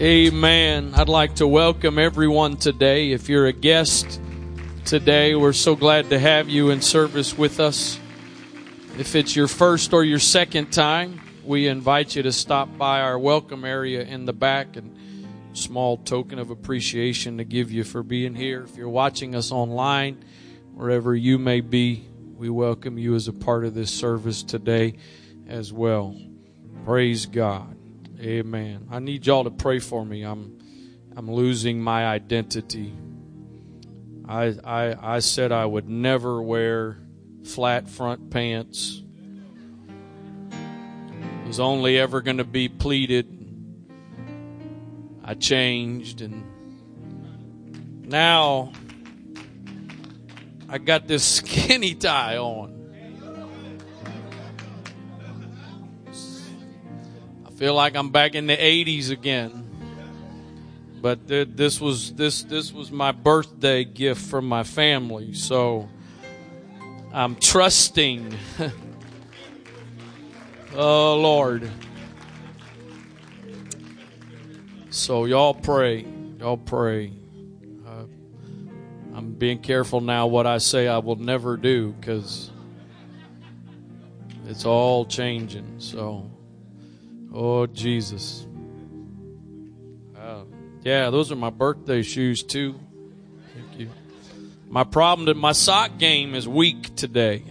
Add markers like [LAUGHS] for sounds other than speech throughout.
Amen. I'd like to welcome everyone today. If you're a guest today, we're so glad to have you in service with us. If it's your first or your second time, we invite you to stop by our welcome area in the back and small token of appreciation to give you for being here. If you're watching us online, wherever you may be, we welcome you as a part of this service today as well. Praise God. Amen. I need y'all to pray for me. I'm I'm losing my identity. I I I said I would never wear flat front pants. It was only ever going to be pleated. I changed and now I got this [LAUGHS] skinny tie on. Feel like I'm back in the 80s again. But th- this was this this was my birthday gift from my family, so I'm trusting. [LAUGHS] oh Lord. So y'all pray, y'all pray. Uh, I'm being careful now what I say I will never do because it's all changing. So Oh, Jesus. Uh, yeah, those are my birthday shoes, too. Thank you. My problem that my sock game is weak today.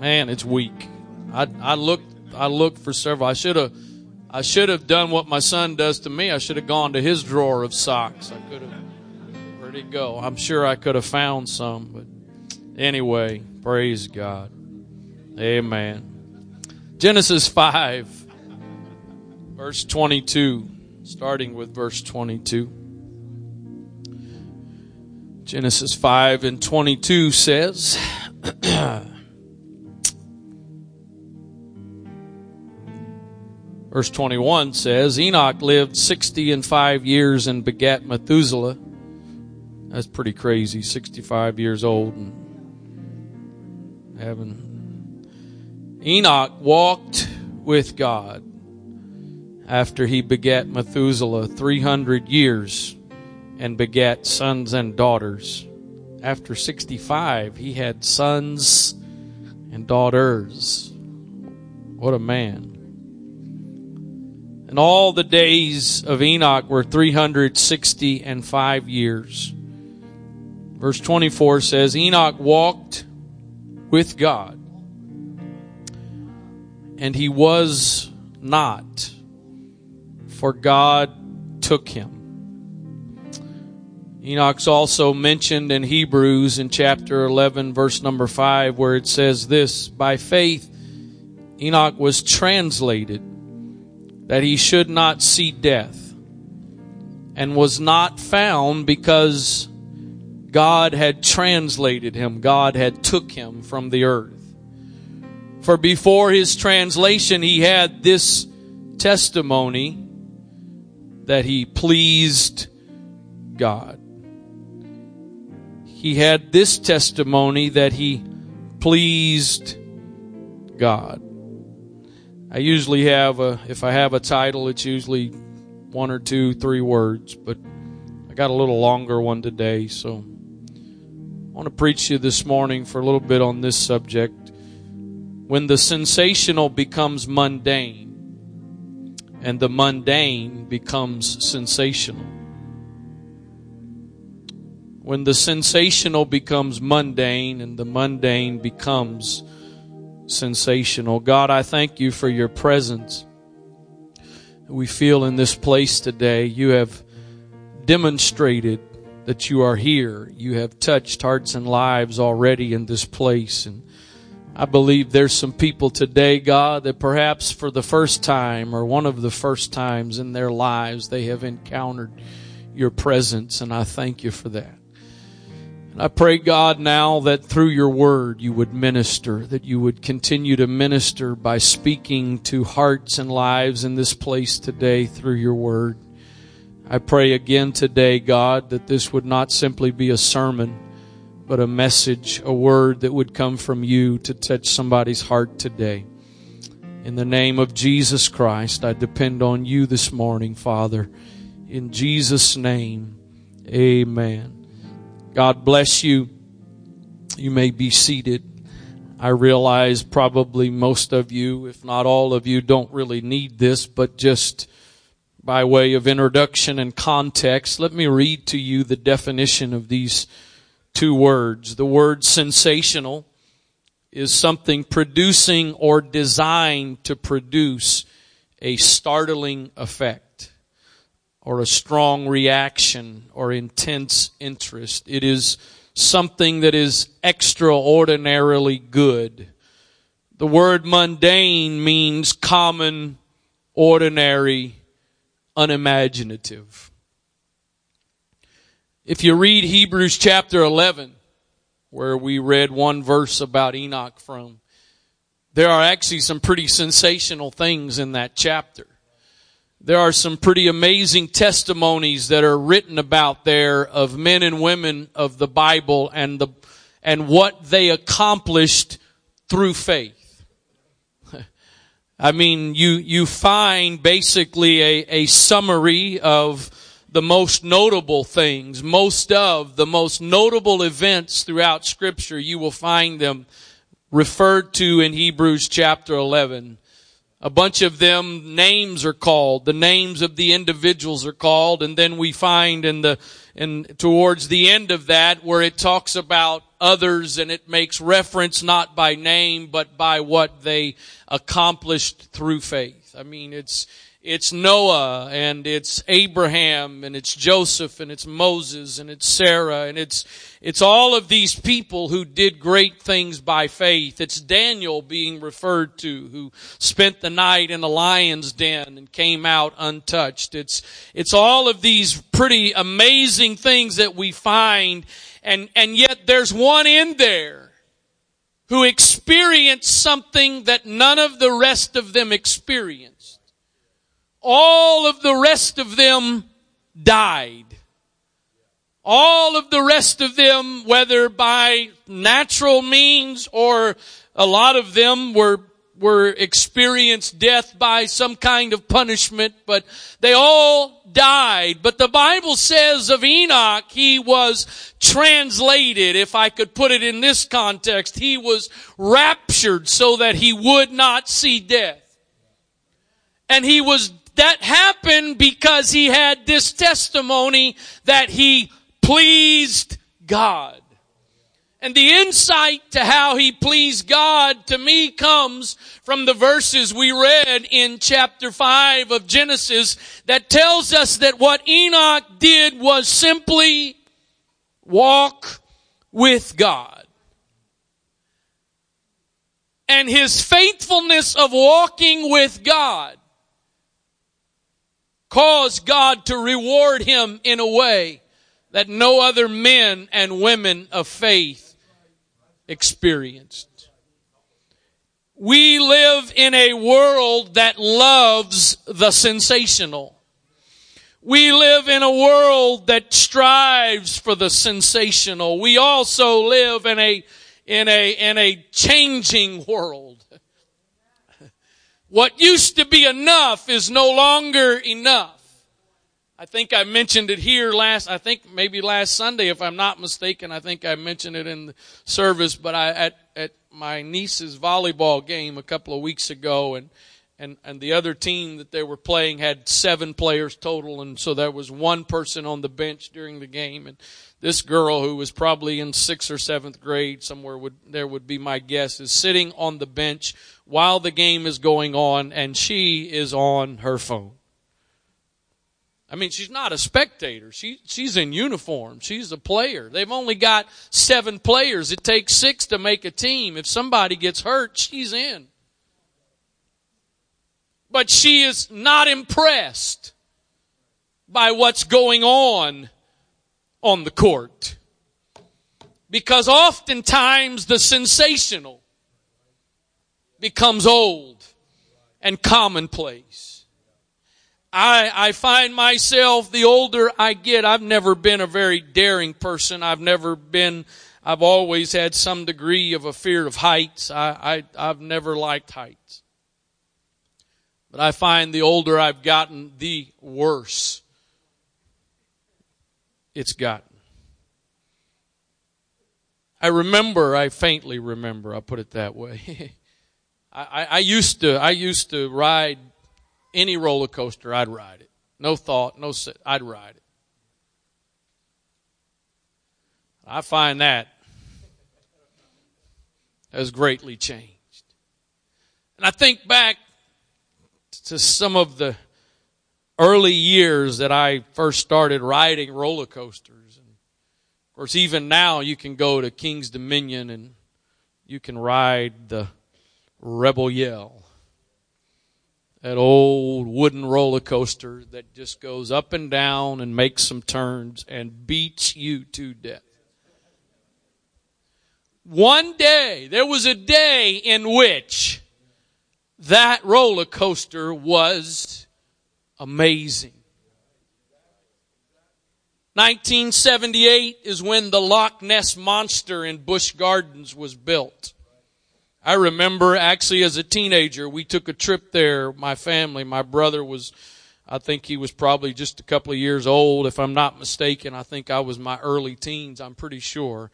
Man, it's weak. I, I looked, I looked for several. I should have, I should have done what my son does to me. I should have gone to his drawer of socks. I could have, where'd he go? I'm sure I could have found some, but anyway, praise God. Amen. Genesis 5 verse 22, starting with verse 22. Genesis 5 and 22 says, [CLEARS THROAT] Verse 21 says, Enoch lived 60 and 5 years and begat Methuselah. That's pretty crazy, 65 years old and having. Enoch walked with God after he begat Methuselah 300 years and begat sons and daughters. After 65, he had sons and daughters. What a man. And all the days of Enoch were 360 and 5 years. Verse 24 says, Enoch walked with God, and he was not for God took him. Enoch's also mentioned in Hebrews in chapter 11, verse number 5, where it says this By faith, Enoch was translated that he should not see death, and was not found because God had translated him, God had took him from the earth. For before his translation, he had this testimony that he pleased God. He had this testimony that he pleased God. I usually have a, if I have a title, it's usually one or two, three words, but I got a little longer one today, so I want to preach to you this morning for a little bit on this subject. When the sensational becomes mundane, and the mundane becomes sensational. When the sensational becomes mundane and the mundane becomes sensational. God, I thank you for your presence. We feel in this place today. You have demonstrated that you are here. You have touched hearts and lives already in this place. And I believe there's some people today, God, that perhaps for the first time or one of the first times in their lives they have encountered your presence, and I thank you for that. And I pray, God, now that through your word you would minister, that you would continue to minister by speaking to hearts and lives in this place today through your word. I pray again today, God, that this would not simply be a sermon but a message, a word that would come from you to touch somebody's heart today. In the name of Jesus Christ, I depend on you this morning, Father. In Jesus' name, amen. God bless you. You may be seated. I realize probably most of you, if not all of you, don't really need this, but just by way of introduction and context, let me read to you the definition of these two words. The word sensational is something producing or designed to produce a startling effect or a strong reaction or intense interest. It is something that is extraordinarily good. The word mundane means common, ordinary, unimaginative. If you read Hebrews chapter 11, where we read one verse about Enoch from, there are actually some pretty sensational things in that chapter. There are some pretty amazing testimonies that are written about there of men and women of the Bible and the, and what they accomplished through faith. [LAUGHS] I mean, you, you find basically a, a summary of the most notable things, most of the most notable events throughout scripture. You will find them referred to in Hebrews chapter 11. A bunch of them names are called. The names of the individuals are called. And then we find in the, in, towards the end of that where it talks about others and it makes reference not by name, but by what they accomplished through faith. I mean, it's, it's Noah and it's Abraham and it's Joseph and it's Moses and it's Sarah and it's, it's all of these people who did great things by faith. It's Daniel being referred to who spent the night in a lion's den and came out untouched. It's, it's all of these pretty amazing things that we find and, and yet there's one in there who experienced something that none of the rest of them experienced all of the rest of them died. All of the rest of them, whether by natural means or a lot of them were were experienced death by some kind of punishment, but they all died. But the Bible says of Enoch, he was translated, if I could put it in this context, he was raptured so that he would not see death. And he was that happened because he had this testimony that he pleased God. And the insight to how he pleased God to me comes from the verses we read in chapter 5 of Genesis that tells us that what Enoch did was simply walk with God. And his faithfulness of walking with God caused God to reward him in a way that no other men and women of faith experienced. We live in a world that loves the sensational. We live in a world that strives for the sensational. We also live in a, in a, in a changing world. What used to be enough is no longer enough. I think I mentioned it here last, I think maybe last Sunday, if I'm not mistaken. I think I mentioned it in the service, but I, at, at my niece's volleyball game a couple of weeks ago and, and, and the other team that they were playing had seven players total. And so there was one person on the bench during the game. And this girl who was probably in sixth or seventh grade somewhere would, there would be my guess is sitting on the bench while the game is going on and she is on her phone. I mean, she's not a spectator. She, she's in uniform. She's a player. They've only got seven players. It takes six to make a team. If somebody gets hurt, she's in. But she is not impressed by what's going on on the court. Because oftentimes the sensational becomes old and commonplace. I, I find myself, the older I get, I've never been a very daring person. I've never been, I've always had some degree of a fear of heights. I, I, I've never liked heights. But I find the older I've gotten, the worse it's gotten. I remember, I faintly remember, I'll put it that way. [LAUGHS] I, I, used to, I used to ride any roller coaster, I'd ride it. No thought, no, I'd ride it. I find that has greatly changed. And I think back to some of the early years that I first started riding roller coasters. And of course, even now you can go to King's Dominion and you can ride the Rebel Yell. That old wooden roller coaster that just goes up and down and makes some turns and beats you to death. One day, there was a day in which that roller coaster was amazing. 1978 is when the Loch Ness Monster in Busch Gardens was built. I remember actually as a teenager, we took a trip there, my family, my brother was, I think he was probably just a couple of years old, if I'm not mistaken. I think I was my early teens, I'm pretty sure.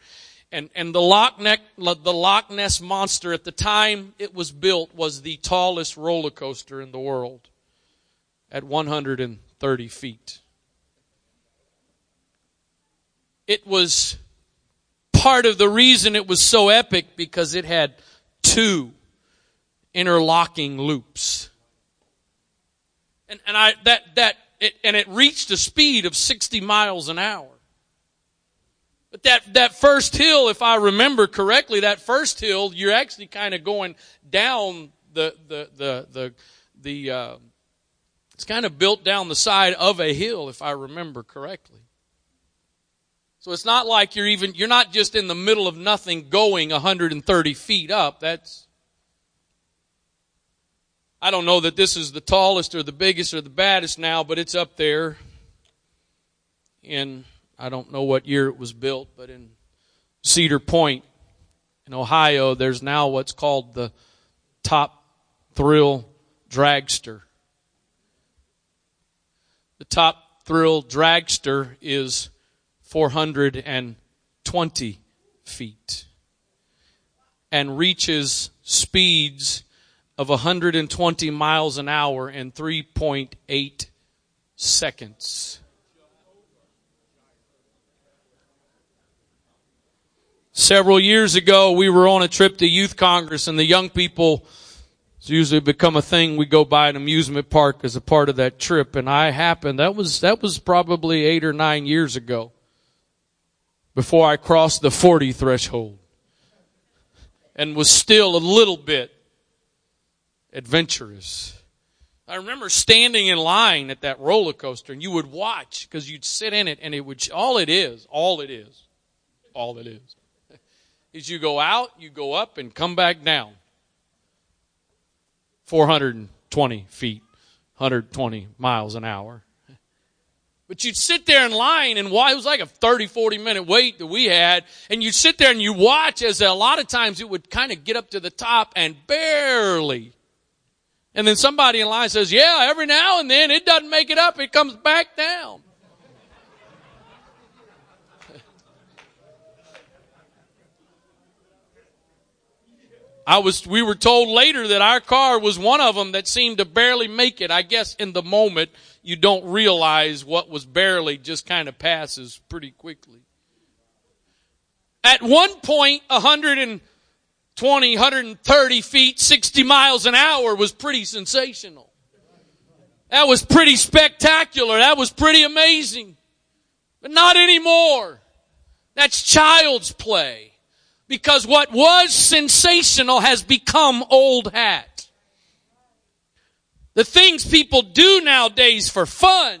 And, and the Loch, the Loch Ness Monster at the time it was built was the tallest roller coaster in the world at 130 feet. It was part of the reason it was so epic because it had two interlocking loops. And, and I, that, that, it, and it reached a speed of 60 miles an hour. But that, that first hill, if I remember correctly, that first hill, you're actually kind of going down the, the, the, the, the, uh, it's kind of built down the side of a hill, if I remember correctly. So it's not like you're even, you're not just in the middle of nothing going 130 feet up. That's, I don't know that this is the tallest or the biggest or the baddest now, but it's up there in I don't know what year it was built, but in Cedar Point in Ohio, there's now what's called the Top Thrill Dragster. The Top Thrill Dragster is 420 feet and reaches speeds of 120 miles an hour in 3.8 seconds. Several years ago, we were on a trip to Youth Congress and the young people, it's usually become a thing. We go by an amusement park as a part of that trip and I happened, that was, that was probably eight or nine years ago before I crossed the 40 threshold and was still a little bit adventurous. I remember standing in line at that roller coaster and you would watch because you'd sit in it and it would, all it is, all it is, all it is is you go out, you go up, and come back down. 420 feet, 120 miles an hour. But you'd sit there in line and why it was like a 30, 40 minute wait that we had. And you'd sit there and you watch as a lot of times it would kind of get up to the top and barely. And then somebody in line says, yeah, every now and then it doesn't make it up. It comes back down. [LAUGHS] I was, we were told later that our car was one of them that seemed to barely make it. I guess in the moment you don't realize what was barely just kind of passes pretty quickly. At one point, 120, 130 feet, 60 miles an hour was pretty sensational. That was pretty spectacular. That was pretty amazing. But not anymore. That's child's play. Because what was sensational has become old hat. The things people do nowadays for fun.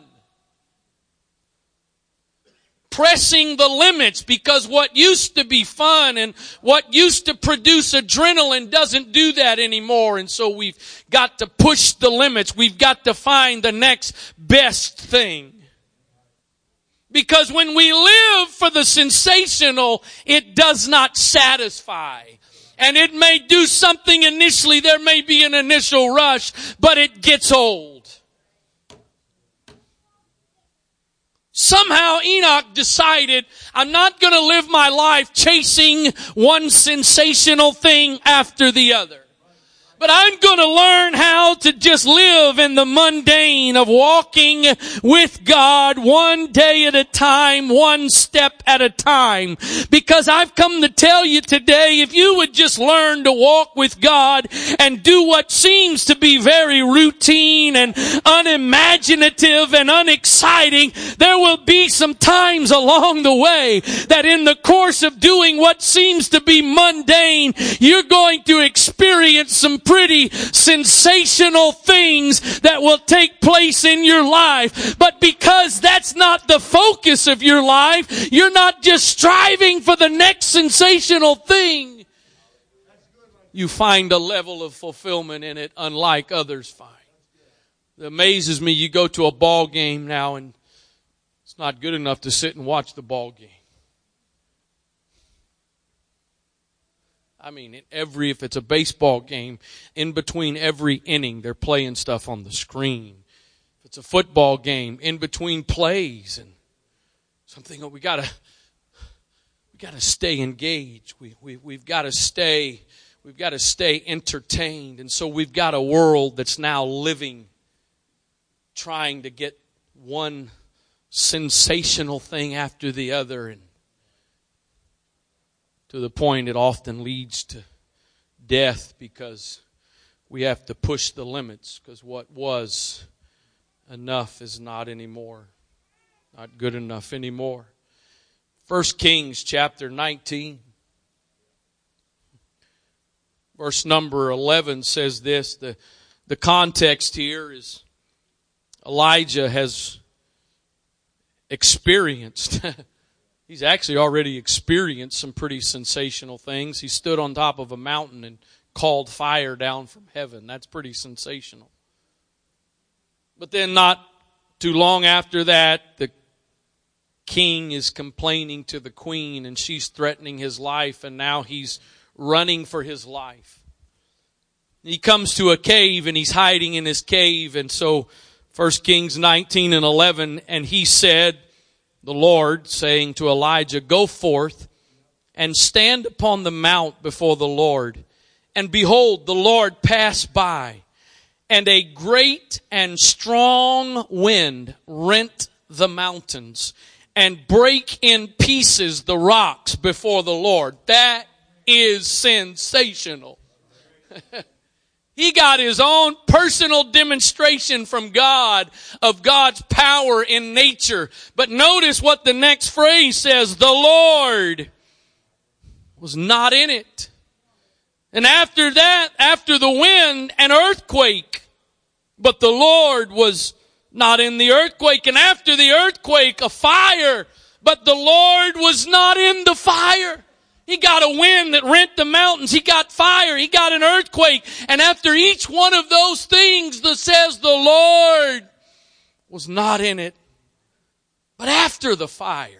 Pressing the limits because what used to be fun and what used to produce adrenaline doesn't do that anymore. And so we've got to push the limits. We've got to find the next best thing. Because when we live for the sensational, it does not satisfy. And it may do something initially, there may be an initial rush, but it gets old. Somehow Enoch decided, I'm not gonna live my life chasing one sensational thing after the other. But I'm going to learn how to just live in the mundane of walking with God one day at a time, one step at a time. Because I've come to tell you today, if you would just learn to walk with God and do what seems to be very routine and unimaginative and unexciting, there will be some times along the way that in the course of doing what seems to be mundane, you're going to experience some pretty sensational things that will take place in your life. But because that's not the focus of your life, you're not just striving for the next sensational thing. You find a level of fulfillment in it unlike others find. It amazes me. You go to a ball game now and it's not good enough to sit and watch the ball game. I mean, in every, if it's a baseball game, in between every inning, they're playing stuff on the screen. If it's a football game, in between plays and something, we gotta, we gotta stay engaged. We, we, we've gotta stay, we've gotta stay entertained. And so we've got a world that's now living, trying to get one sensational thing after the other and to the point it often leads to death because we have to push the limits because what was enough is not anymore not good enough anymore. First kings chapter 19 verse number 11 says this the the context here is elijah has experienced [LAUGHS] He's actually already experienced some pretty sensational things. He stood on top of a mountain and called fire down from heaven. That's pretty sensational. But then, not too long after that, the king is complaining to the queen and she's threatening his life, and now he's running for his life. He comes to a cave and he's hiding in his cave, and so 1 Kings 19 and 11, and he said, the Lord saying to Elijah, Go forth and stand upon the mount before the Lord. And behold, the Lord passed by, and a great and strong wind rent the mountains and break in pieces the rocks before the Lord. That is sensational. [LAUGHS] He got his own personal demonstration from God of God's power in nature. But notice what the next phrase says. The Lord was not in it. And after that, after the wind, an earthquake. But the Lord was not in the earthquake. And after the earthquake, a fire. But the Lord was not in the fire. He got a wind that rent the mountains. He got fire. He got an earthquake. And after each one of those things, that says the Lord was not in it. But after the fire,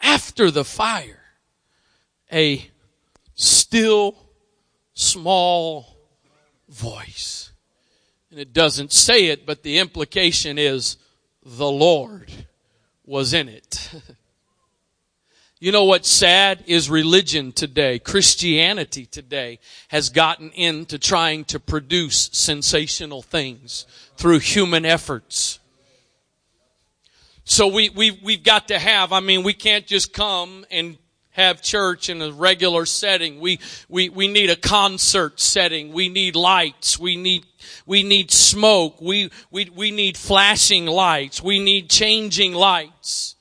after the fire, a still small voice. And it doesn't say it, but the implication is the Lord was in it. [LAUGHS] You know what's sad is religion today, Christianity today has gotten into trying to produce sensational things through human efforts. So we, we, we've got to have, I mean, we can't just come and have church in a regular setting. We, we, we need a concert setting. We need lights. We need, we need smoke. We, we, we need flashing lights. We need changing lights.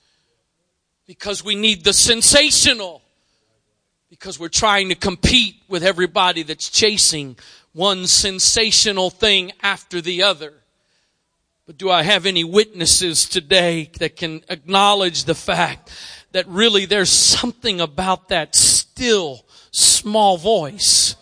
Because we need the sensational. Because we're trying to compete with everybody that's chasing one sensational thing after the other. But do I have any witnesses today that can acknowledge the fact that really there's something about that still small voice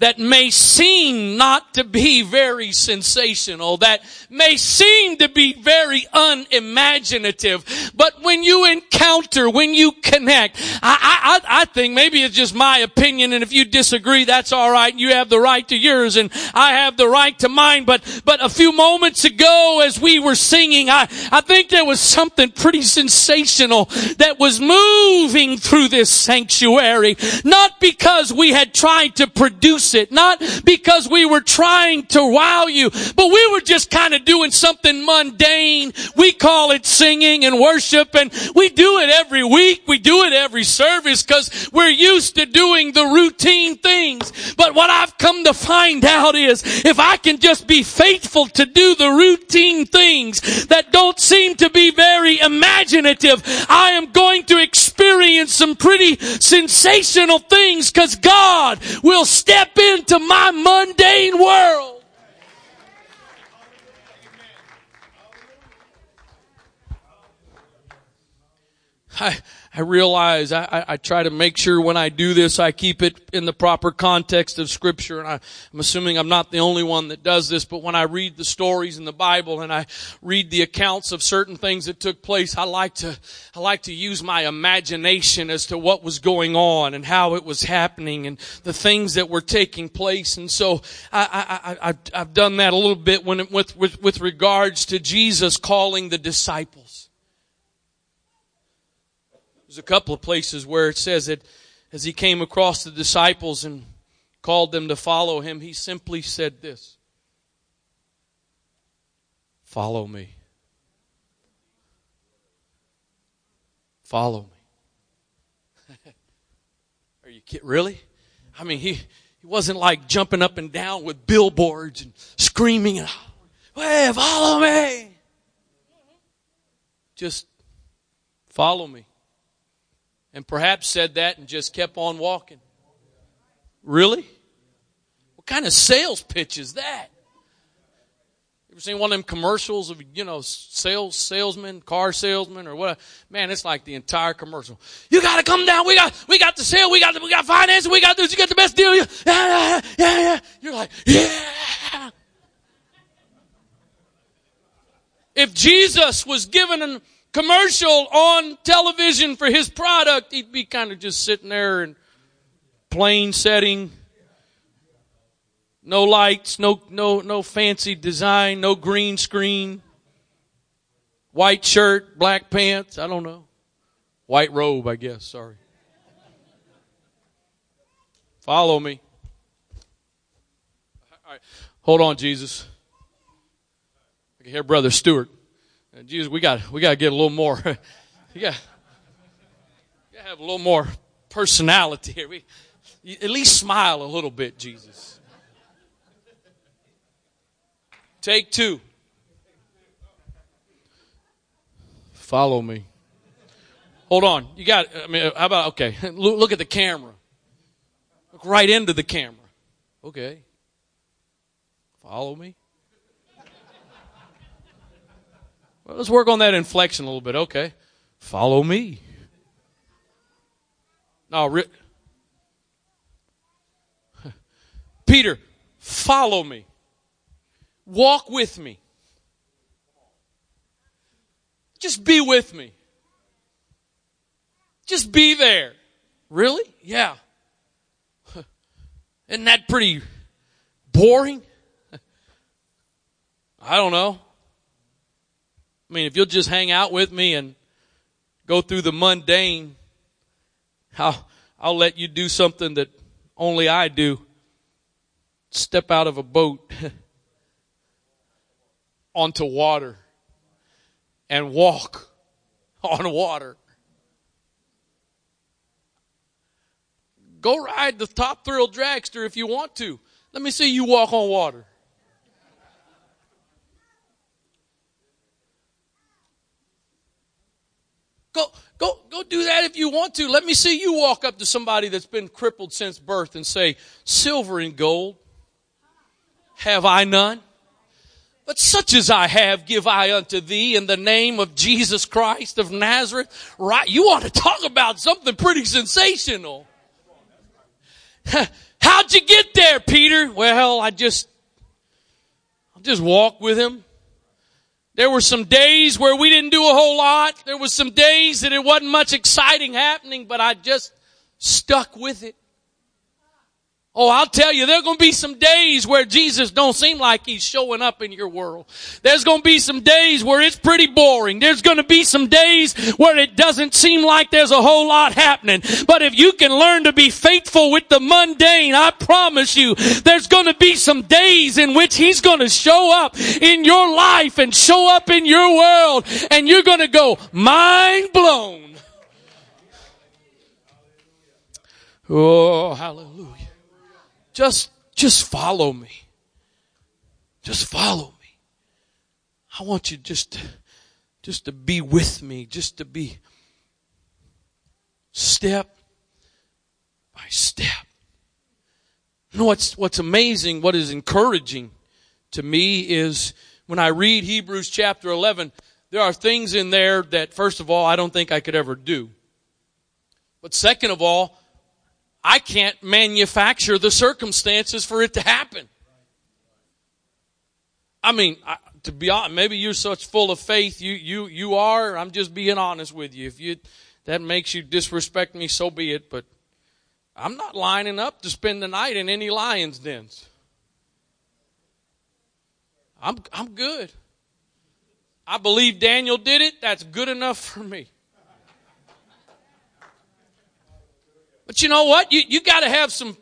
that may seem not to be very sensational, that may seem to be very unimaginative, but when you encounter, when you connect, I, I, I think maybe it's just my opinion, and if you disagree, that's alright. You have the right to yours, and I have the right to mine, but, but a few moments ago as we were singing, I, I think there was something pretty sensational that was moving through this sanctuary. Not because we had tried to produce it, not because we were trying to wow you, but we were just kind of doing something mundane. We call it singing and worship and we do it every week. We do it every service because we're used to doing the routine things. But what I've come to find out is if I can just be faithful to do the routine things that don't seem to be very imaginative, I am going to experience some pretty sensational things because God will step into my mundane world. I, I realize I, I, I, try to make sure when I do this, I keep it in the proper context of scripture. And I, I'm assuming I'm not the only one that does this, but when I read the stories in the Bible and I read the accounts of certain things that took place, I like to, I like to use my imagination as to what was going on and how it was happening and the things that were taking place. And so I, I, I, I've done that a little bit when with, with, with regards to Jesus calling the disciples. There's a couple of places where it says that as he came across the disciples and called them to follow him, he simply said this Follow me. Follow me. [LAUGHS] Are you kidding? Really? I mean, he, he wasn't like jumping up and down with billboards and screaming hey, follow me. Just follow me and perhaps said that and just kept on walking. Really? What kind of sales pitch is that? You ever seen one of them commercials of, you know, sales, salesman, car salesman or what? Man, it's like the entire commercial. You gotta come down. We got, we got the sale. We got, we got financing. We got this. You got the best deal. Yeah, yeah, yeah. You're like, yeah. If Jesus was given an commercial on television for his product, he'd be kind of just sitting there in plain setting. No lights, no, no, no fancy design, no green screen. White shirt, black pants, I don't know. White robe, I guess, sorry. Follow me. All right. Hold on, Jesus. I can hear Brother Stewart. Uh, Jesus, we got we got to get a little more. you got to have a little more personality here. We at least smile a little bit, Jesus. Take two. Follow me. Hold on. You got. I mean, uh, how about okay? [LAUGHS] Look, look at the camera. Look right into the camera. Okay. Follow me. Let's work on that inflection a little bit. Okay. Follow me. No, re- [LAUGHS] Peter, follow me. Walk with me. Just be with me. Just be there. Really? Yeah. [LAUGHS] Isn't that pretty boring? [LAUGHS] I don't know. I mean, if you'll just hang out with me and go through the mundane, I'll, I'll let you do something that only I do. Step out of a boat [LAUGHS] onto water and walk [LAUGHS] on water. Go ride the top thrill dragster if you want to. Let me see you walk on water. Go, go, go do that if you want to. Let me see you walk up to somebody that's been crippled since birth and say, silver and gold have I none. But such as I have give I unto thee in the name of Jesus Christ of Nazareth. Right? You want to talk about something pretty sensational. [LAUGHS] How'd you get there, Peter? Well, I just, I'll just walk with him. There were some days where we didn't do a whole lot. There was some days that it wasn't much exciting happening, but I just stuck with it. Oh, I'll tell you, there's going to be some days where Jesus don't seem like he's showing up in your world. There's going to be some days where it's pretty boring. There's going to be some days where it doesn't seem like there's a whole lot happening. But if you can learn to be faithful with the mundane, I promise you, there's going to be some days in which he's going to show up in your life and show up in your world and you're going to go mind blown. Oh, hallelujah. Just, just follow me. Just follow me. I want you just to, just to be with me, just to be step by step. You know what's, what's amazing, what is encouraging to me is when I read Hebrews chapter 11, there are things in there that, first of all, I don't think I could ever do. But second of all, I can't manufacture the circumstances for it to happen. I mean, I, to be honest, maybe you're such full of faith. You, you, you are. I'm just being honest with you. If you, that makes you disrespect me, so be it. But I'm not lining up to spend the night in any lion's dens. I'm, I'm good. I believe Daniel did it. That's good enough for me. But you know what? You, you gotta have some,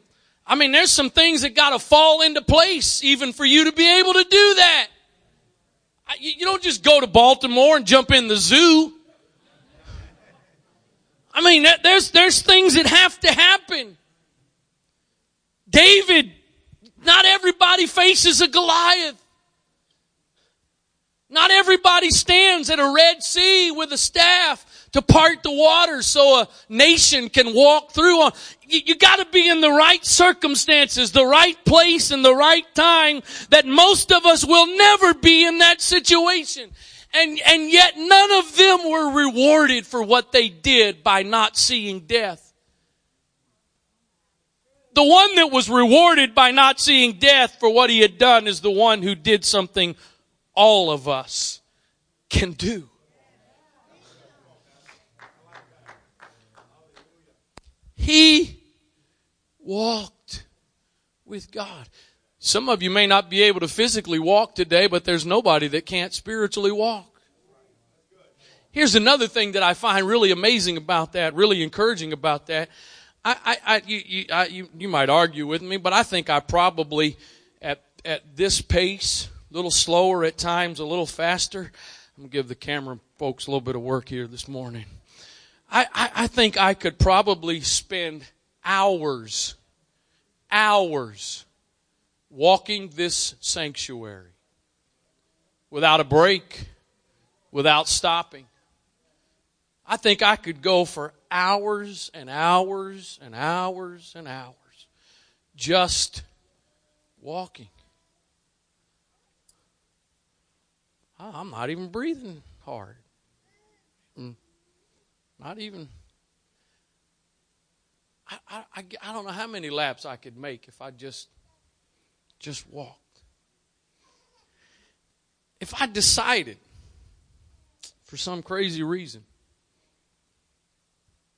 I mean, there's some things that gotta fall into place even for you to be able to do that. You, you don't just go to Baltimore and jump in the zoo. I mean, there's, there's things that have to happen. David, not everybody faces a Goliath. Not everybody stands at a Red Sea with a staff to part the water so a nation can walk through on. You, you gotta be in the right circumstances, the right place and the right time that most of us will never be in that situation. And, and yet none of them were rewarded for what they did by not seeing death. The one that was rewarded by not seeing death for what he had done is the one who did something all of us can do. He walked with God. Some of you may not be able to physically walk today, but there's nobody that can't spiritually walk. Here's another thing that I find really amazing about that, really encouraging about that. I, I, I, you, you, I, you, you might argue with me, but I think I probably, at, at this pace, a little slower at times, a little faster. I'm going to give the camera folks a little bit of work here this morning. I, I, I think I could probably spend hours, hours walking this sanctuary without a break, without stopping. I think I could go for hours and hours and hours and hours just walking. I'm not even breathing hard. Mm. Not even. I, I, I don't know how many laps I could make if I just just walked. If I decided for some crazy reason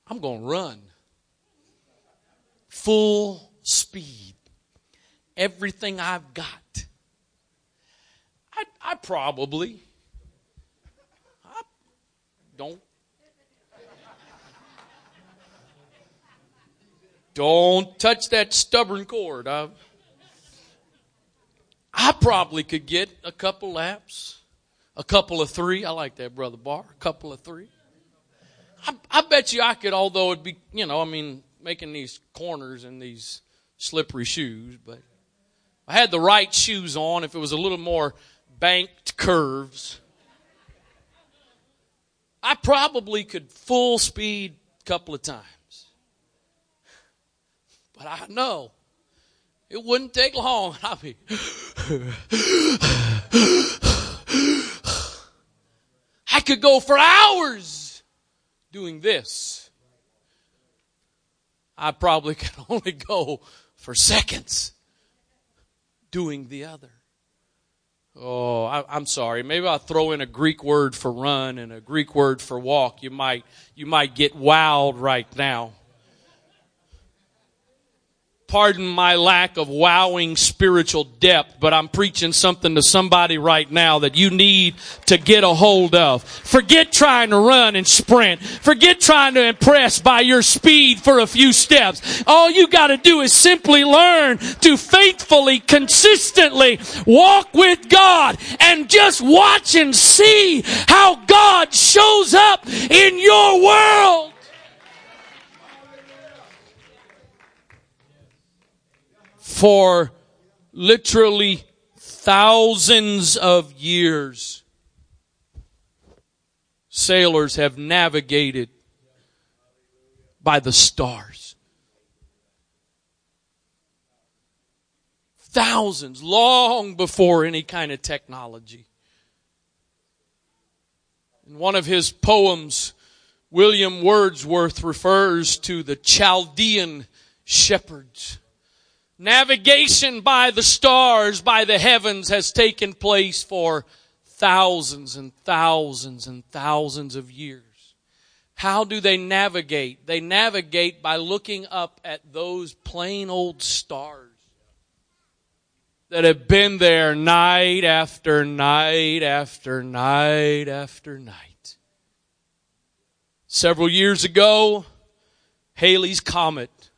I'm going to run full speed everything I've got I, I probably I don't Don't touch that stubborn cord. I, I probably could get a couple laps, a couple of three. I like that, Brother Barr. A couple of three. I, I bet you I could, although it'd be, you know, I mean, making these corners and these slippery shoes, but I had the right shoes on. If it was a little more banked curves, I probably could full speed a couple of times. But I know it wouldn't take long. [LAUGHS] I'll be. [SIGHS] I could go for hours doing this. I probably [LAUGHS] could only go for seconds doing the other. Oh, I, am sorry. Maybe I'll throw in a Greek word for run and a Greek word for walk. You might, you might get wowed right now pardon my lack of wowing spiritual depth, but I'm preaching something to somebody right now that you need to get a hold of. Forget trying to run and sprint. Forget trying to impress by your speed for a few steps. All you gotta do is simply learn to faithfully, consistently walk with God and just watch and see how God shows up in your world. For literally thousands of years, sailors have navigated by the stars. Thousands, long before any kind of technology. In one of his poems, William Wordsworth refers to the Chaldean shepherds Navigation by the stars, by the heavens has taken place for thousands and thousands and thousands of years. How do they navigate? They navigate by looking up at those plain old stars that have been there night after night after night after night. Several years ago, Halley's Comet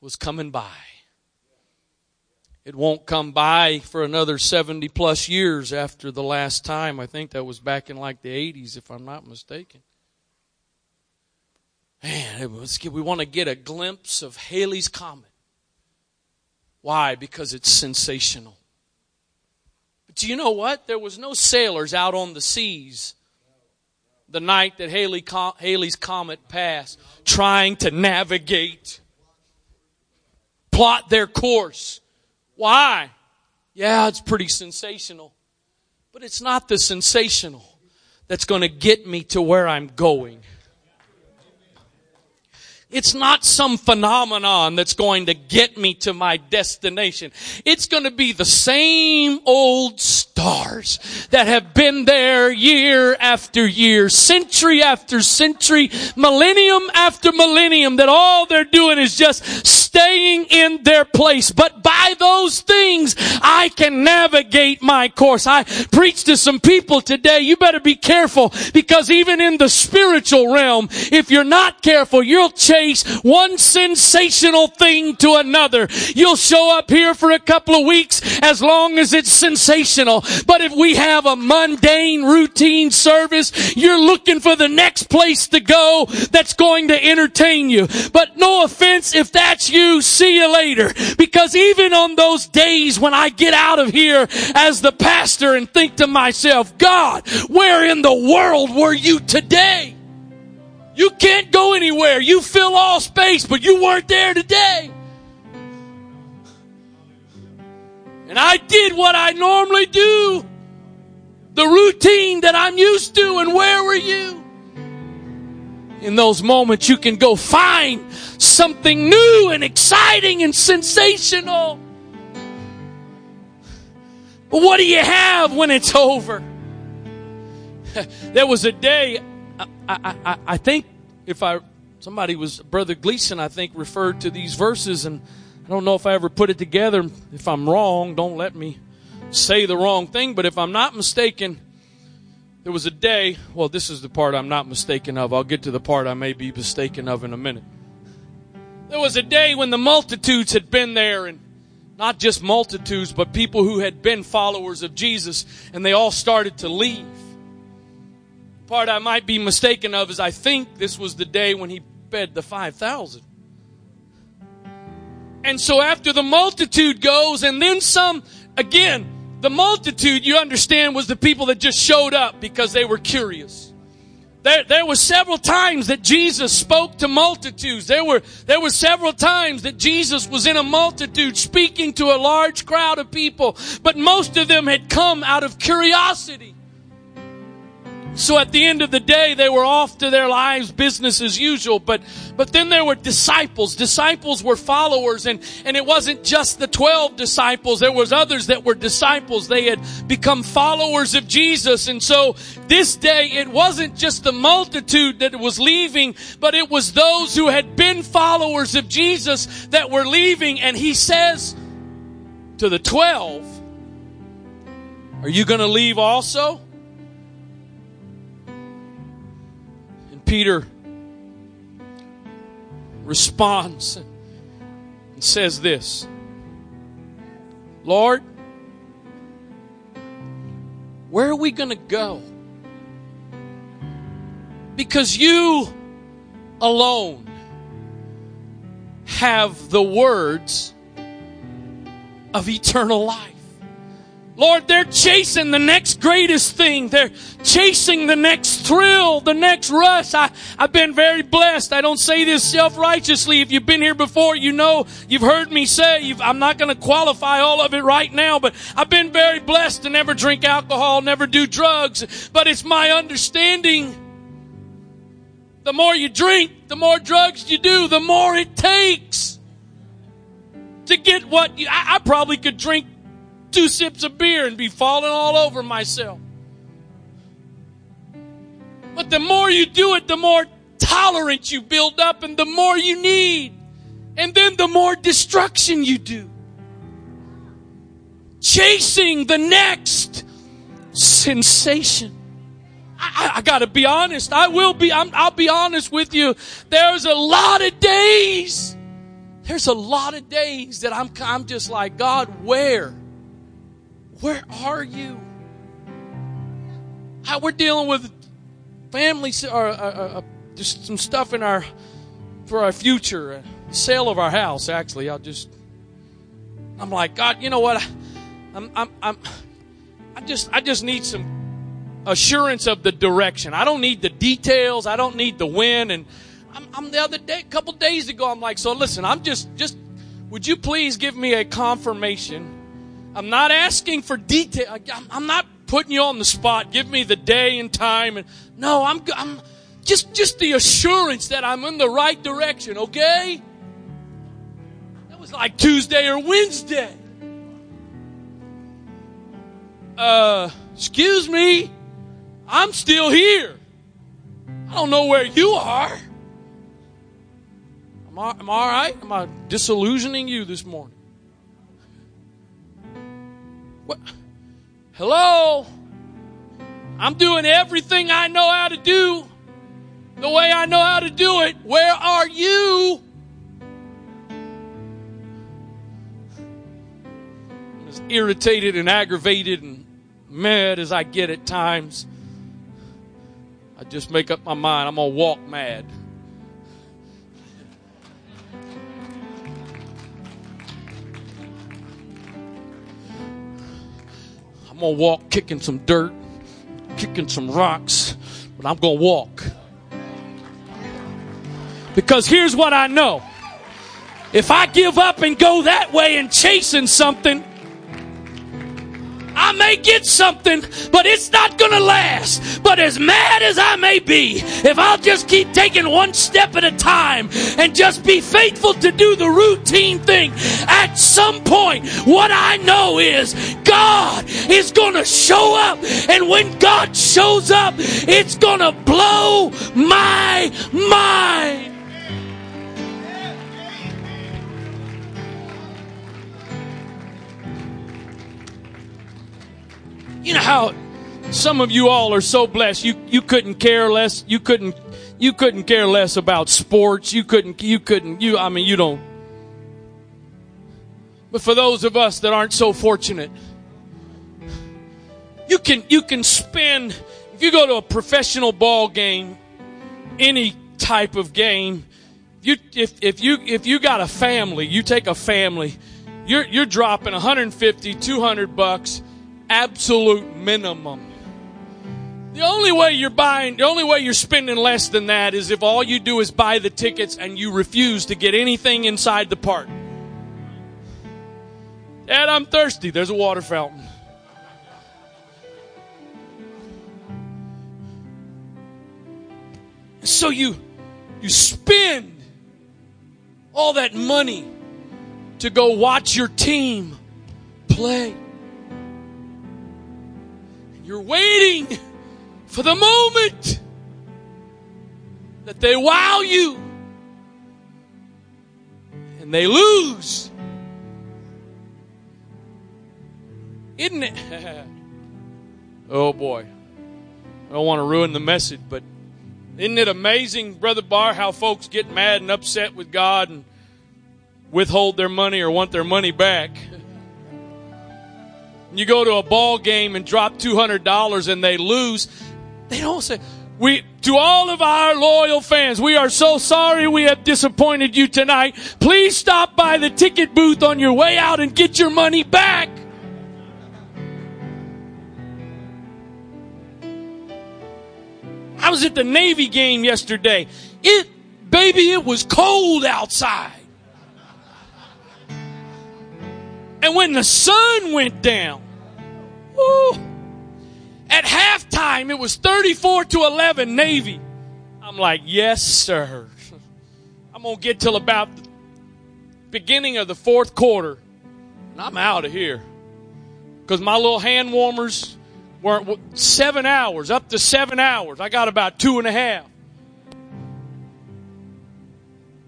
was coming by. It won't come by for another 70 plus years after the last time. I think that was back in like the 80s, if I'm not mistaken. Man, we want to get a glimpse of Halley's Comet. Why? Because it's sensational. But do you know what? There was no sailors out on the seas the night that Haley, Halley's Comet passed, trying to navigate, plot their course why? Yeah, it's pretty sensational. But it's not the sensational that's going to get me to where I'm going. It's not some phenomenon that's going to get me to my destination. It's going to be the same old stars that have been there year after year, century after century, millennium after millennium, that all they're doing is just staying in their place. But by those things, I can navigate my course. I preach to some people today, you better be careful because even in the spiritual realm, if you're not careful, you'll chase one sensational thing to another. You'll show up here for a couple of weeks as long as it's sensational. But if we have a mundane routine service, you're looking for the next place to go that's going to entertain you. But no offense if that's you, see you later. Because even on those days when I get out of here as the pastor and think to myself, God, where in the world were you today? You can't go anywhere. You fill all space, but you weren't there today. And I did what I normally do. The routine that I'm used to, and where were you? In those moments, you can go find something new and exciting and sensational. But what do you have when it's over? [LAUGHS] there was a day I, I, I think if I, somebody was, Brother Gleason, I think, referred to these verses, and I don't know if I ever put it together. If I'm wrong, don't let me say the wrong thing, but if I'm not mistaken, there was a day, well, this is the part I'm not mistaken of. I'll get to the part I may be mistaken of in a minute. There was a day when the multitudes had been there and not just multitudes, but people who had been followers of Jesus and they all started to leave part I might be mistaken of is I think this was the day when he fed the 5,000. And so after the multitude goes and then some, again, the multitude, you understand, was the people that just showed up because they were curious. There, there were several times that Jesus spoke to multitudes. There were, there were several times that Jesus was in a multitude speaking to a large crowd of people, but most of them had come out of curiosity. So at the end of the day, they were off to their lives, business as usual. But, but then there were disciples. Disciples were followers and, and it wasn't just the 12 disciples. There was others that were disciples. They had become followers of Jesus. And so this day, it wasn't just the multitude that was leaving, but it was those who had been followers of Jesus that were leaving. And he says to the 12, are you going to leave also? Peter responds and says this Lord, where are we going to go? Because you alone have the words of eternal life. Lord, they're chasing the next greatest thing. They're chasing the next thrill, the next rush. I, I've been very blessed. I don't say this self-righteously. If you've been here before, you know, you've heard me say, I'm not going to qualify all of it right now, but I've been very blessed to never drink alcohol, never do drugs. But it's my understanding the more you drink, the more drugs you do, the more it takes to get what you, I, I probably could drink two sips of beer and be falling all over myself. But the more you do it, the more tolerance you build up and the more you need. And then the more destruction you do. Chasing the next sensation. I, I, gotta be honest. I will be, i will be honest with you. There's a lot of days. There's a lot of days that I'm, I'm just like, God, where? Where are you? How we're dealing with family or uh, uh, uh, just some stuff in our for our future, sale of our house. Actually, I'll just. I'm like God. You know what? I'm I'm I'm. I just I just need some assurance of the direction. I don't need the details. I don't need the when. And I'm, I'm the other day, a couple days ago, I'm like, so listen. I'm just just. Would you please give me a confirmation? I'm not asking for detail. I'm not putting you on the spot. Give me the day and time. And no, I'm, I'm just, just the assurance that I'm in the right direction. Okay. That was like Tuesday or Wednesday. Uh, excuse me. I'm still here. I don't know where you are. Am I, am I all right? Am I disillusioning you this morning? What? Hello? I'm doing everything I know how to do the way I know how to do it. Where are you? I'm as irritated and aggravated and mad as I get at times. I just make up my mind I'm going to walk mad. I'm going to walk kicking some dirt, kicking some rocks, but I'm going to walk. Because here's what I know. If I give up and go that way and chasing something, I may get something, but it's not going to last. But as mad as I may be, if I'll just keep taking one step at a time and just be faithful to do the routine thing, at some point, what I know is God is going to show up. And when God shows up, it's going to blow my mind. You know how some of you all are so blessed. You you couldn't care less. You couldn't you couldn't care less about sports. You couldn't you couldn't you I mean you don't. But for those of us that aren't so fortunate, you can you can spend if you go to a professional ball game, any type of game, you if if you if you got a family, you take a family, you're you're dropping 150, 200 bucks absolute minimum. The only way you're buying, the only way you're spending less than that is if all you do is buy the tickets and you refuse to get anything inside the park. Dad, I'm thirsty. There's a water fountain. so you you spend all that money to go watch your team play. You're waiting for the moment that they wow you and they lose. Isn't it? [LAUGHS] oh boy. I don't want to ruin the message, but isn't it amazing, Brother Barr, how folks get mad and upset with God and withhold their money or want their money back? [LAUGHS] You go to a ball game and drop $200 and they lose. They don't say, we, to all of our loyal fans, we are so sorry we have disappointed you tonight. Please stop by the ticket booth on your way out and get your money back. I was at the Navy game yesterday. It, baby, it was cold outside. And when the sun went down, at halftime it was 34 to 11 Navy. I'm like, yes, sir. [LAUGHS] I'm going to get till about the beginning of the fourth quarter. And I'm out of here. Because my little hand warmers weren't seven hours, up to seven hours. I got about two and a half.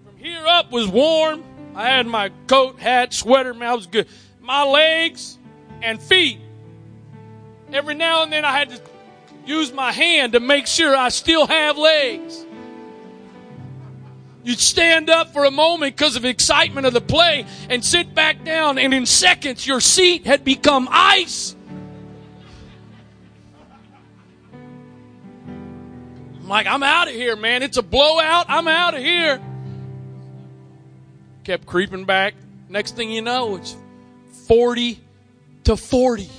From here up was warm. I had my coat, hat, sweater, I was good. My legs and feet. Every now and then I had to use my hand to make sure I still have legs. You'd stand up for a moment because of excitement of the play and sit back down, and in seconds your seat had become ice. I'm like, I'm out of here, man. It's a blowout. I'm out of here. Kept creeping back. Next thing you know, it's 40 to 40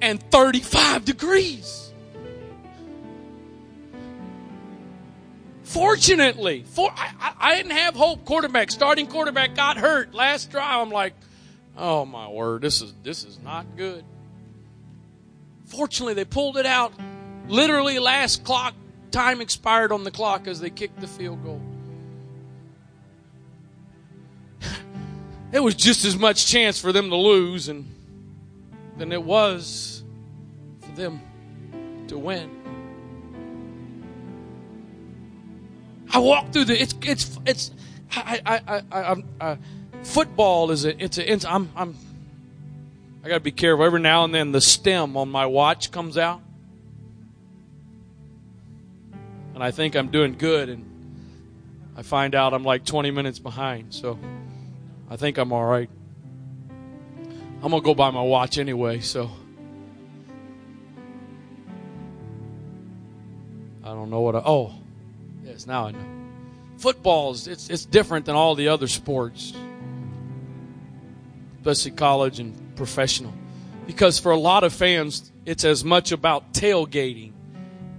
and 35 degrees. Fortunately, for, I, I didn't have hope. Quarterback, starting quarterback got hurt last drive. I'm like, oh my word, this is this is not good. Fortunately, they pulled it out. Literally, last clock time expired on the clock as they kicked the field goal. It was just as much chance for them to lose and than it was for them to win. I walk through the it's it's it's I I I, I, I uh, football is a it's a it's, I'm I'm I got to be careful. Every now and then the stem on my watch comes out. And I think I'm doing good and I find out I'm like 20 minutes behind. So I think I'm all right. I'm going to go buy my watch anyway, so. I don't know what I. Oh, yes, now I know. Football's it's it's different than all the other sports, especially college and professional, because for a lot of fans, it's as much about tailgating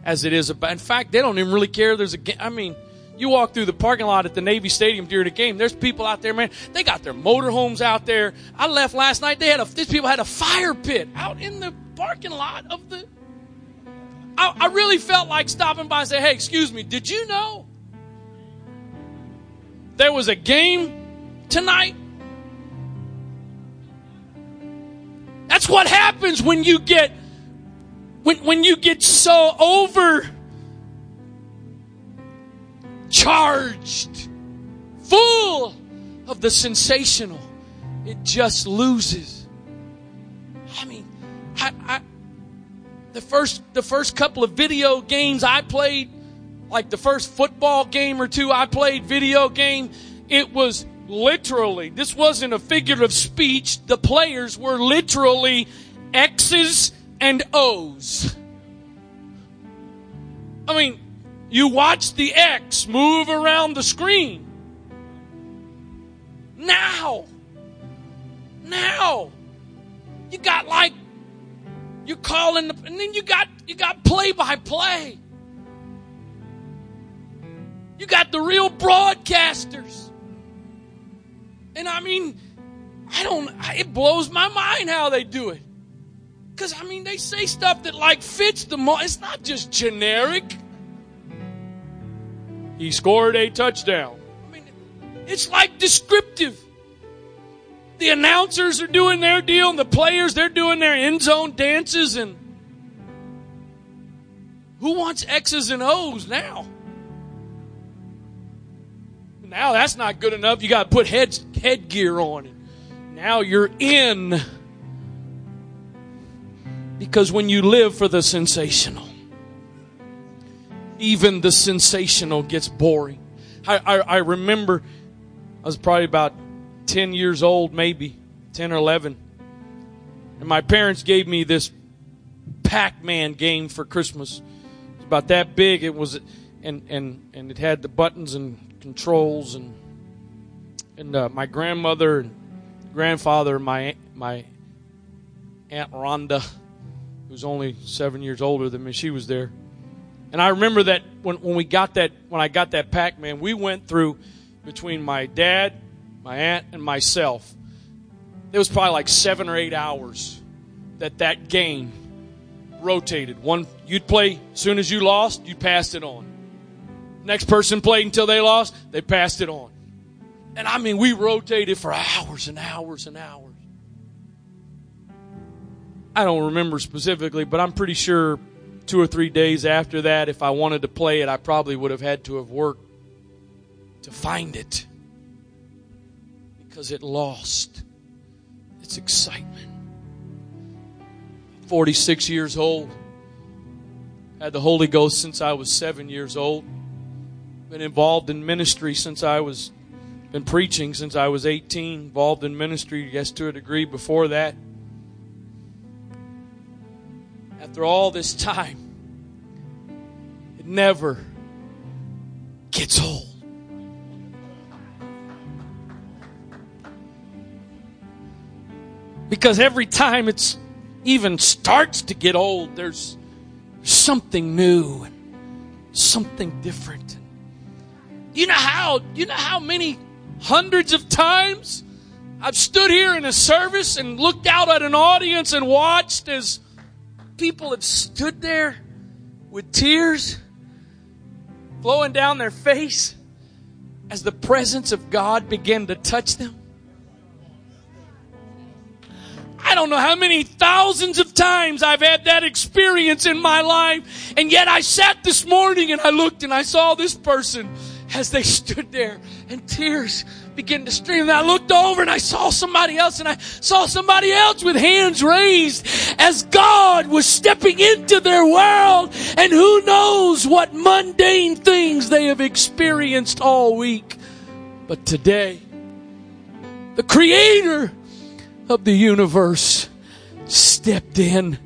as it is about. In fact, they don't even really care. There's a. I mean, you walk through the parking lot at the Navy Stadium during the game. There's people out there, man. They got their motorhomes out there. I left last night. They had a. These people had a fire pit out in the parking lot of the. I, I really felt like stopping by and say, "Hey, excuse me. Did you know there was a game tonight?" That's what happens when you get when when you get so over charged, full of the sensational. It just loses. I mean, I, I, the first the first couple of video games I played, like the first football game or two I played video game, it was literally this wasn't a figure of speech. The players were literally X's and O's. I mean, you watch the X move around the screen. Now, now, you got like you're calling, the, and then you got you got play by play. You got the real broadcasters, and I mean, I don't. It blows my mind how they do it. Because I mean, they say stuff that like fits the. Mo- it's not just generic. He scored a touchdown. I mean, it's like descriptive. The announcers are doing their deal, and the players, they're doing their end zone dances, and who wants X's and O's now? Now that's not good enough. You got to put head, headgear on. Now you're in. Because when you live for the sensational, even the sensational gets boring. I, I, I remember I was probably about 10 years old, maybe 10 or 11. And my parents gave me this Pac Man game for Christmas. It's about that big. It was, and, and, and it had the buttons and controls. And, and uh, my grandmother and grandfather, my, my Aunt Rhonda, who's only seven years older than me, she was there. And I remember that when, when we got that, when I got that Pac Man, we went through between my dad, my aunt, and myself. It was probably like seven or eight hours that that game rotated. One, you'd play as soon as you lost, you passed it on. Next person played until they lost, they passed it on. And I mean, we rotated for hours and hours and hours. I don't remember specifically, but I'm pretty sure two or three days after that, if I wanted to play it, I probably would have had to have worked to find it because it lost its excitement. 46 years old. Had the Holy Ghost since I was seven years old. Been involved in ministry since I was, been preaching since I was 18. Involved in ministry, guess, to a degree before that. After all this time, it never gets old. Because every time it's even starts to get old, there's something new and something different. You know how you know how many hundreds of times I've stood here in a service and looked out at an audience and watched as people have stood there with tears flowing down their face as the presence of God began to touch them. I don't know how many thousands of times I've had that experience in my life. And yet I sat this morning and I looked and I saw this person as they [LAUGHS] stood there and tears began to stream. And I looked over and I saw somebody else and I saw somebody else with hands raised as God was stepping into their world. And who knows what mundane things they have experienced all week. But today, the creator of the universe stepped in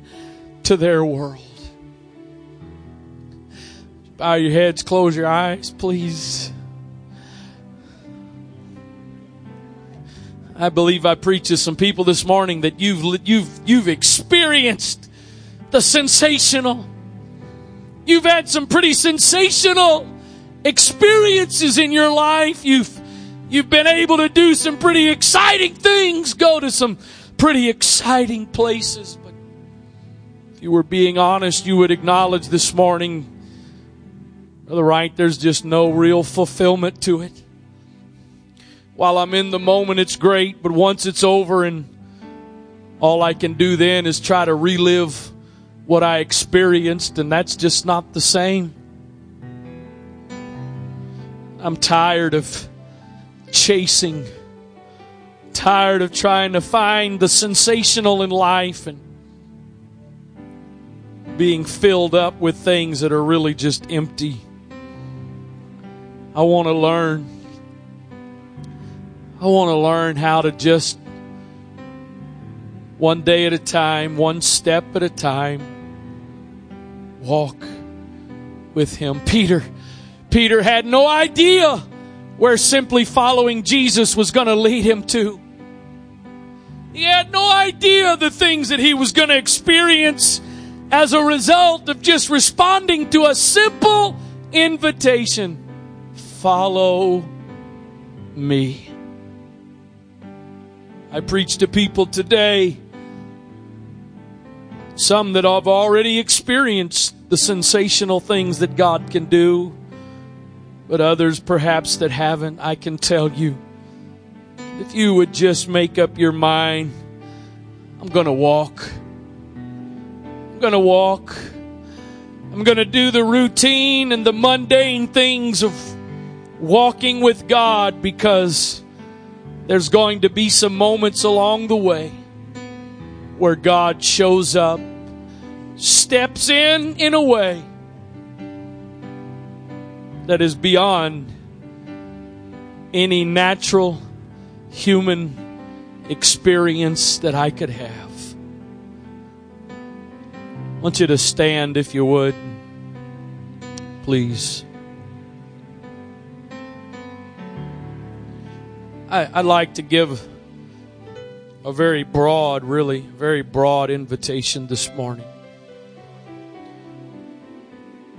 to their world. Bow your heads, close your eyes, please. I believe I preached to some people this morning that you've you've you've experienced the sensational. You've had some pretty sensational experiences in your life. You've You've been able to do some pretty exciting things, go to some pretty exciting places. But if you were being honest, you would acknowledge this morning, Brother Wright, there's just no real fulfillment to it. While I'm in the moment, it's great, but once it's over and all I can do then is try to relive what I experienced, and that's just not the same. I'm tired of chasing, tired of trying to find the sensational in life and being filled up with things that are really just empty. I want to learn. I want to learn how to just one day at a time, one step at a time, walk with Him. Peter, Peter had no idea where simply following Jesus was going to lead him to. He had no idea the things that he was going to experience as a result of just responding to a simple invitation follow me. I preach to people today, some that have already experienced the sensational things that God can do But others perhaps that haven't, I can tell you, if you would just make up your mind, I'm going to walk. I'm going to walk. I'm going to do the routine and the mundane things of walking with God because there's going to be some moments along the way where God shows up, steps in in a way that is beyond any natural human experience that I could have. I want you to stand if you would, please. I, would like to give a very broad, really, very broad invitation this morning.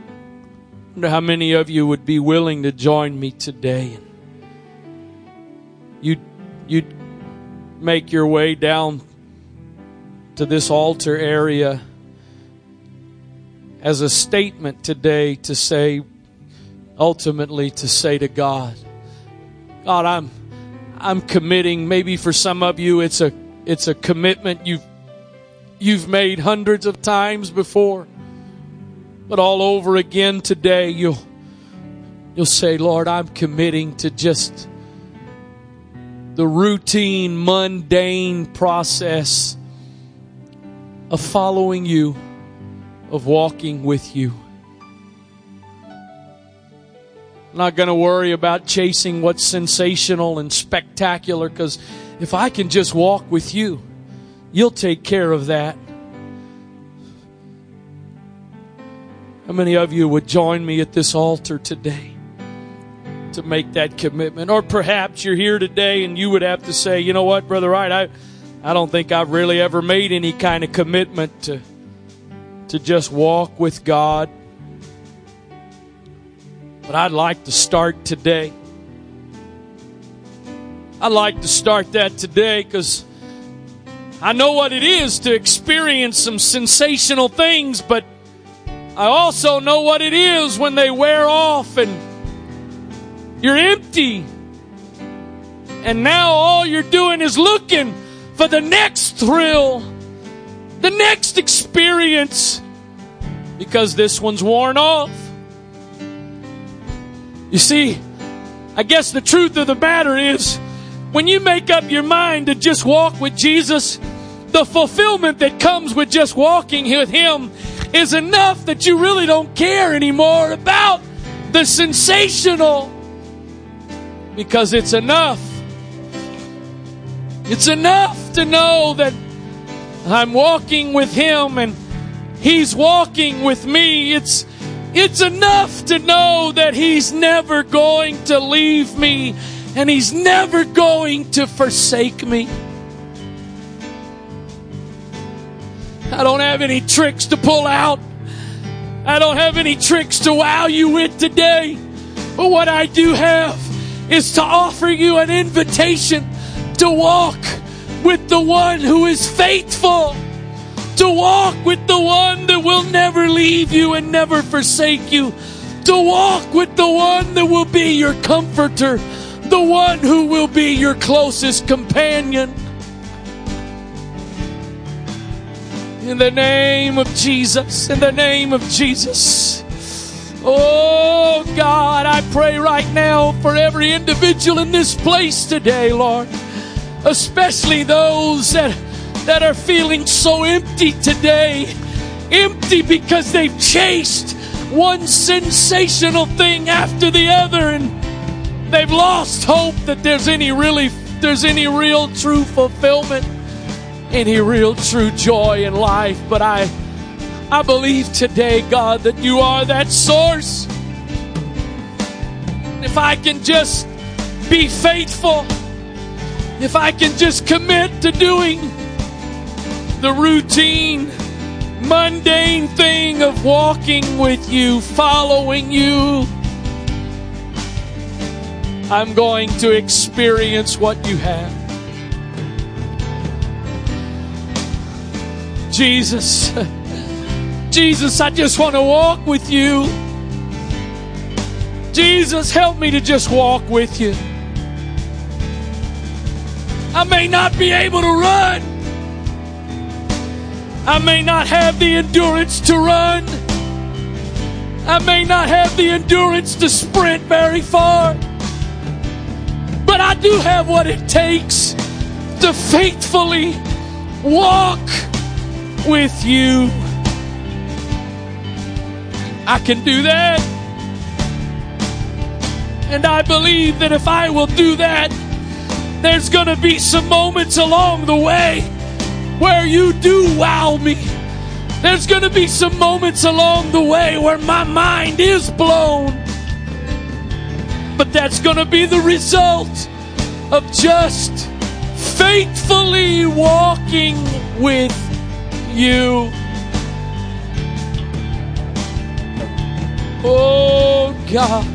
I wonder how many of you would be willing to join me today. You'd, you'd make your way down to this altar area as a statement today to say, ultimately, to say to God, God, I'm I'm committing. Maybe for some of you, it's a, it's a commitment you've, you've made hundreds of times before. But all over again today, you'll, you'll say, Lord, I'm committing to just the routine, mundane process of following you, of walking with you. Not going to worry about chasing what's sensational and spectacular because if I can just walk with you, you'll take care of that. How many of you would join me at this altar today to make that commitment? Or perhaps you're here today and you would have to say, you know what, Brother Wright, I, I don't think I've really ever made any kind of commitment to, to just walk with God but I'd like to start today. I'd like to start that today because I know what it is to experience some sensational things, but I also know what it is when they wear off and you're empty. And now all you're doing is looking for the next thrill, the next experience, because this one's worn off. You see, I guess the truth of the matter is when you make up your mind to just walk with Jesus, the fulfillment that comes with just walking with Him is enough that you really don't care anymore about the sensational because it's enough. It's enough to know that I'm walking with Him and He's walking with me. It's it's enough to know that He's never going to leave me and He's never going to forsake me. I don't have any tricks to pull out. I don't have any tricks to wow you with today. But what I do have is to offer you an invitation to walk with the one who is faithful to walk with the one that will never leave you and never forsake you, to walk with the one that will be your comforter, the one who will be your closest companion. In the name of Jesus, in the name of Jesus. Oh God, I pray right now for every individual in this place today, Lord, especially those that that are feeling so empty today. Empty because they've chased one sensational thing after the other and they've lost hope that there's any really there's any real true fulfillment, any real true joy in life. But I I believe today, God, that you are that source. If I can just be faithful, if I can just commit to doing the routine, mundane thing of walking with you, following you. I'm going to experience what you have. Jesus, [LAUGHS] Jesus, I just want to walk with you. Jesus, help me to just walk with you. I may not be able to run. I may not have the endurance to run. I may not have the endurance to sprint very far. But I do have what it takes to faithfully walk with you. I can do that. And I believe that if I will do that, there's going to be some moments along the way where you do wow me. There's going to be some moments along the way where my mind is blown. But that's going to be the result of just faithfully walking with you. Oh God.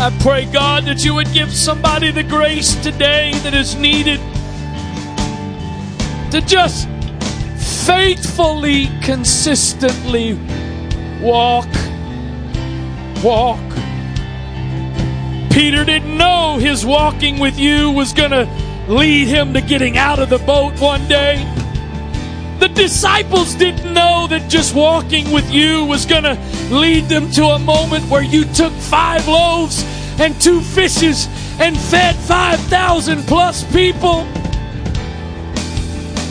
I pray, God, that you would give somebody the grace today that is needed to just faithfully, consistently walk, walk. Peter didn't know his walking with you was going to lead him to getting out of the boat one day. The disciples didn't know that just walking with you was going to lead them to a moment where you took five loaves and two fishes and fed 5,000 plus people.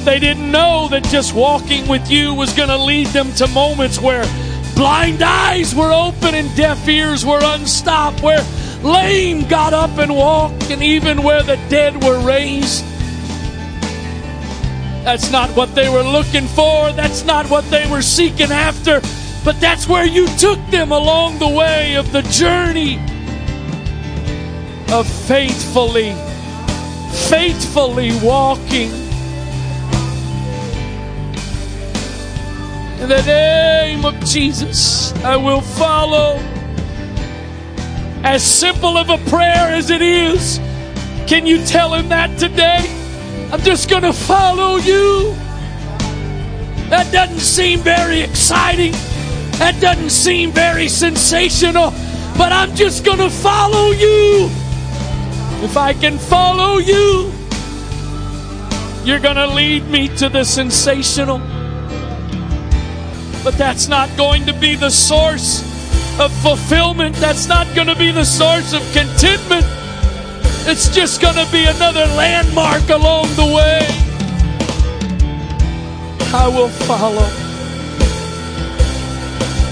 They didn't know that just walking with you was going to lead them to moments where blind eyes were open and deaf ears were unstopped, where lame got up and walked, and even where the dead were raised. That's not what they were looking for. That's not what they were seeking after. But that's where you took them along the way of the journey of faithfully, faithfully walking. In the name of Jesus, I will follow. As simple of a prayer as it is, can you tell him that today? I'm just going to follow you. That doesn't seem very exciting. That doesn't seem very sensational. But I'm just going to follow you. If I can follow you, you're going to lead me to the sensational. But that's not going to be the source of fulfillment. That's not going to be the source of contentment. It's just going to be another landmark along the way. I will follow.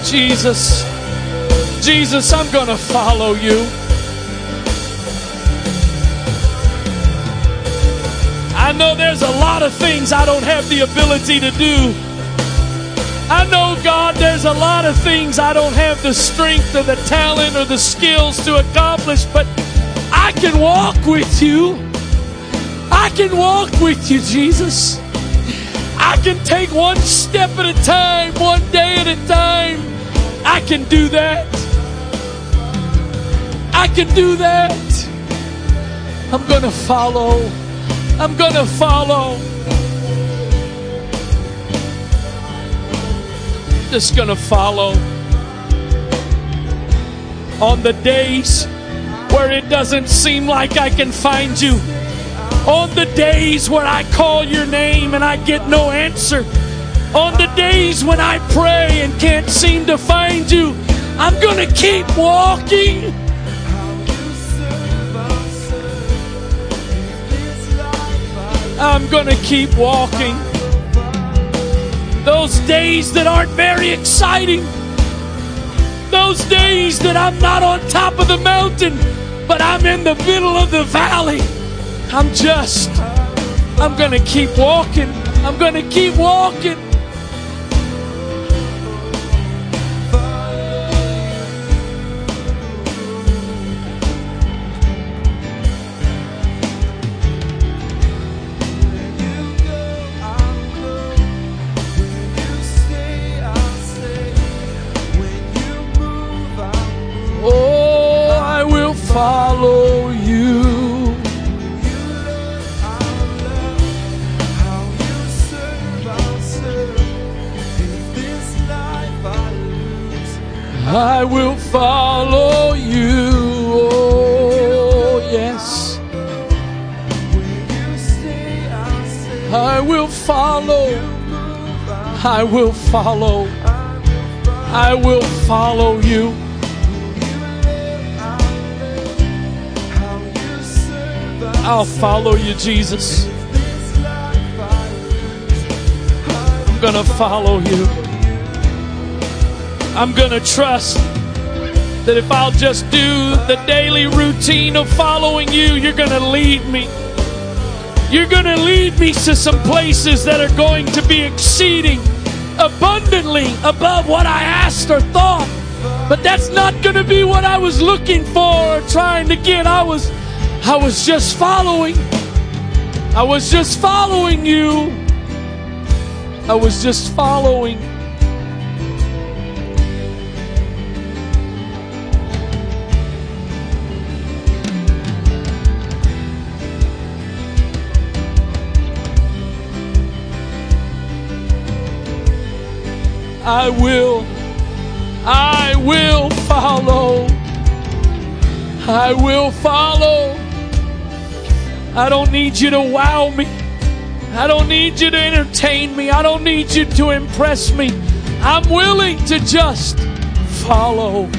Jesus, Jesus, I'm going to follow you. I know there's a lot of things I don't have the ability to do. I know, God, there's a lot of things I don't have the strength or the talent or the skills to accomplish, but I can walk with you. I can walk with you, Jesus. I can take one step at a time, one day at a time. I can do that. I can do that. I'm going to follow. I'm going to follow. Just going to follow. On the days where it doesn't seem like I can find you. On the days where I call your name and I get no answer. On the days when I pray and can't seem to find you. I'm going to keep walking. I'm going to keep walking. Those days that aren't very exciting. Those days that I'm not on top of the mountain but I'm in the middle of the valley. I'm just, I'm going to keep walking. I'm going to keep walking. I will follow. I will follow. I will follow you. I'll follow you, Jesus. I'm going to follow you. I'm going to trust that if I'll just do the daily routine of following you, you're going to lead me. You're going to lead me to some places that are going to be exceeding abundantly above what I asked or thought. But that's not going to be what I was looking for or trying to get. I was I was just following. I was just following you. I was just following. I will, I will follow. I will follow. I don't need you to wow me. I don't need you to entertain me. I don't need you to impress me. I'm willing to just follow.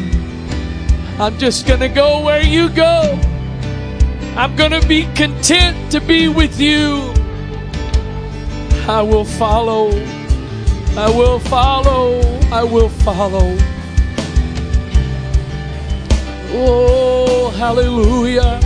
I'm just going to go where you go. I'm going to be content to be with you. I will follow. I will follow. I will follow. Oh, hallelujah.